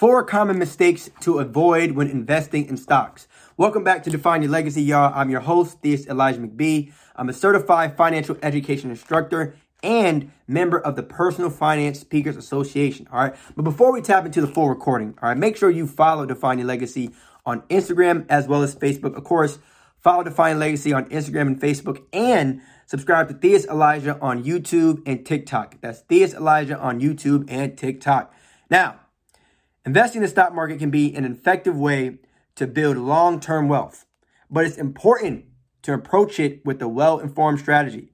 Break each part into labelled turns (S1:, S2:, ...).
S1: Four common mistakes to avoid when investing in stocks. Welcome back to Define Your Legacy, y'all. I'm your host, Theus Elijah McBee. I'm a certified financial education instructor and member of the Personal Finance Speakers Association. All right. But before we tap into the full recording, all right, make sure you follow Define Your Legacy on Instagram as well as Facebook. Of course, follow Define Legacy on Instagram and Facebook and subscribe to Theus Elijah on YouTube and TikTok. That's Theus Elijah on YouTube and TikTok. Now, Investing in the stock market can be an effective way to build long term wealth, but it's important to approach it with a well informed strategy.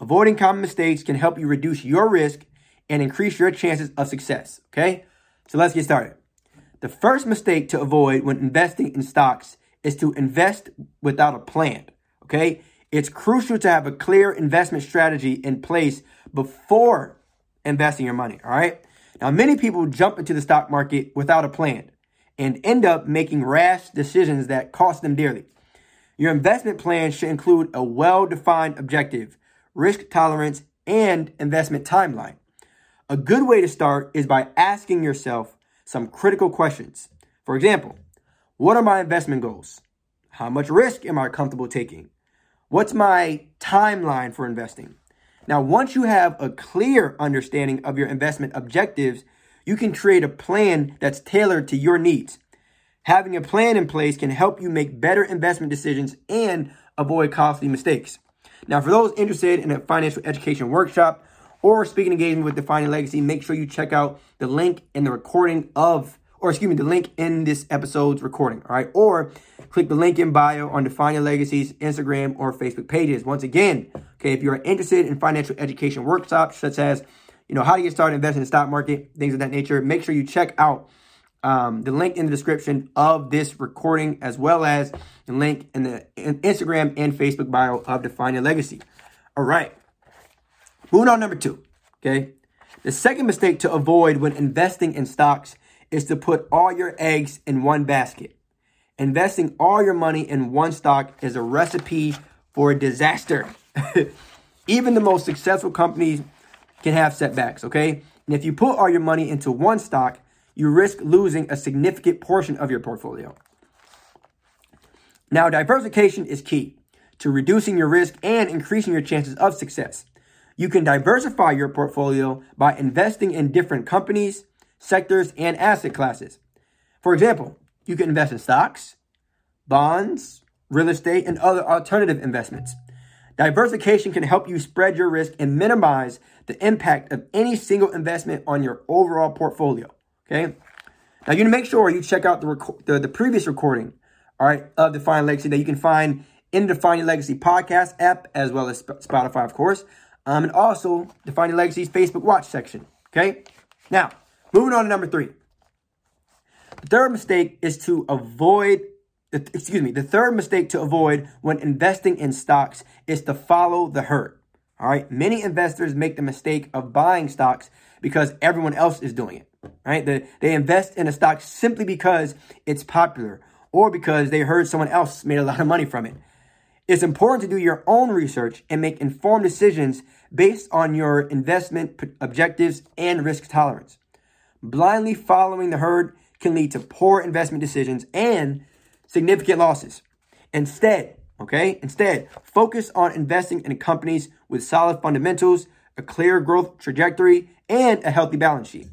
S1: Avoiding common mistakes can help you reduce your risk and increase your chances of success. Okay, so let's get started. The first mistake to avoid when investing in stocks is to invest without a plan. Okay, it's crucial to have a clear investment strategy in place before investing your money. All right. Now, many people jump into the stock market without a plan and end up making rash decisions that cost them dearly. Your investment plan should include a well defined objective, risk tolerance, and investment timeline. A good way to start is by asking yourself some critical questions. For example, what are my investment goals? How much risk am I comfortable taking? What's my timeline for investing? Now, once you have a clear understanding of your investment objectives, you can create a plan that's tailored to your needs. Having a plan in place can help you make better investment decisions and avoid costly mistakes. Now, for those interested in a financial education workshop or speaking engagement with Defining Legacy, make sure you check out the link in the recording of or excuse me, the link in this episode's recording, all right? Or click the link in bio on Define Your Legacy's Instagram or Facebook pages. Once again, okay, if you're interested in financial education workshops such as, you know, how to get started investing in the stock market, things of that nature, make sure you check out um, the link in the description of this recording, as well as the link in the in Instagram and Facebook bio of Define Your Legacy. All right. Moving on, number two. Okay. The second mistake to avoid when investing in stocks is to put all your eggs in one basket. Investing all your money in one stock is a recipe for disaster. Even the most successful companies can have setbacks, okay? And if you put all your money into one stock, you risk losing a significant portion of your portfolio. Now, diversification is key to reducing your risk and increasing your chances of success. You can diversify your portfolio by investing in different companies, sectors, and asset classes. For example, you can invest in stocks, bonds, real estate, and other alternative investments. Diversification can help you spread your risk and minimize the impact of any single investment on your overall portfolio. Okay. Now you need to make sure you check out the, rec- the, the previous recording, all right, of Define Legacy that you can find in the Define Legacy podcast app as well as Spotify, of course, um, and also Define Your Legacy's Facebook Watch section. Okay. Now Moving on to number three. Third mistake is to avoid, excuse me, the third mistake to avoid when investing in stocks is to follow the herd. All right. Many investors make the mistake of buying stocks because everyone else is doing it. Right. They, they invest in a stock simply because it's popular or because they heard someone else made a lot of money from it. It's important to do your own research and make informed decisions based on your investment objectives and risk tolerance. Blindly following the herd can lead to poor investment decisions and significant losses. Instead, okay, instead, focus on investing in companies with solid fundamentals, a clear growth trajectory, and a healthy balance sheet.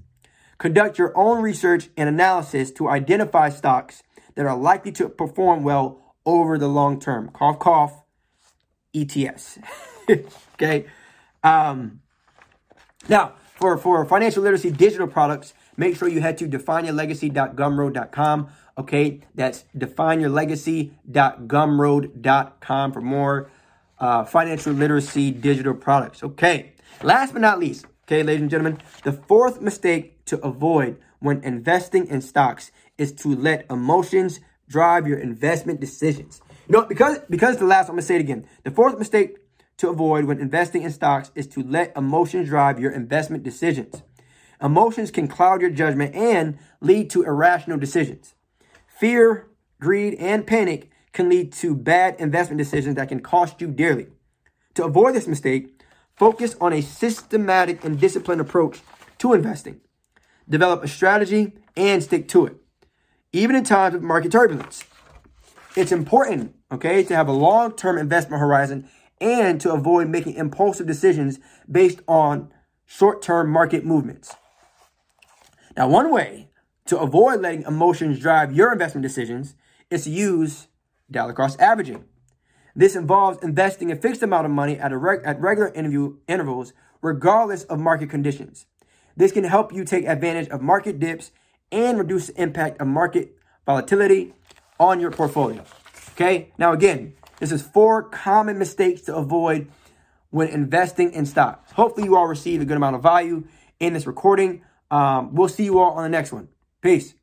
S1: Conduct your own research and analysis to identify stocks that are likely to perform well over the long term. Cough, cough, ETS. okay. Um, now, for, for financial literacy digital products, make sure you head to defineyourlegacy.gumroad.com. Okay, that's defineyourlegacy.gumroad.com for more uh, financial literacy digital products. Okay, last but not least, okay, ladies and gentlemen, the fourth mistake to avoid when investing in stocks is to let emotions drive your investment decisions. You know, because because the last, I'm gonna say it again. The fourth mistake to avoid when investing in stocks is to let emotions drive your investment decisions. Emotions can cloud your judgment and lead to irrational decisions. Fear, greed, and panic can lead to bad investment decisions that can cost you dearly. To avoid this mistake, focus on a systematic and disciplined approach to investing. develop a strategy, and stick to it, even in times of market turbulence. It's important, okay, to have a long term investment horizon and to avoid making impulsive decisions based on short term market movements. Now, one way to avoid letting emotions drive your investment decisions is to use dollar cost averaging. This involves investing a fixed amount of money at, reg- at regular intervals, regardless of market conditions. This can help you take advantage of market dips and reduce the impact of market volatility on your portfolio. Okay, now again, this is four common mistakes to avoid when investing in stocks. Hopefully, you all received a good amount of value in this recording. Um, we'll see you all on the next one. Peace.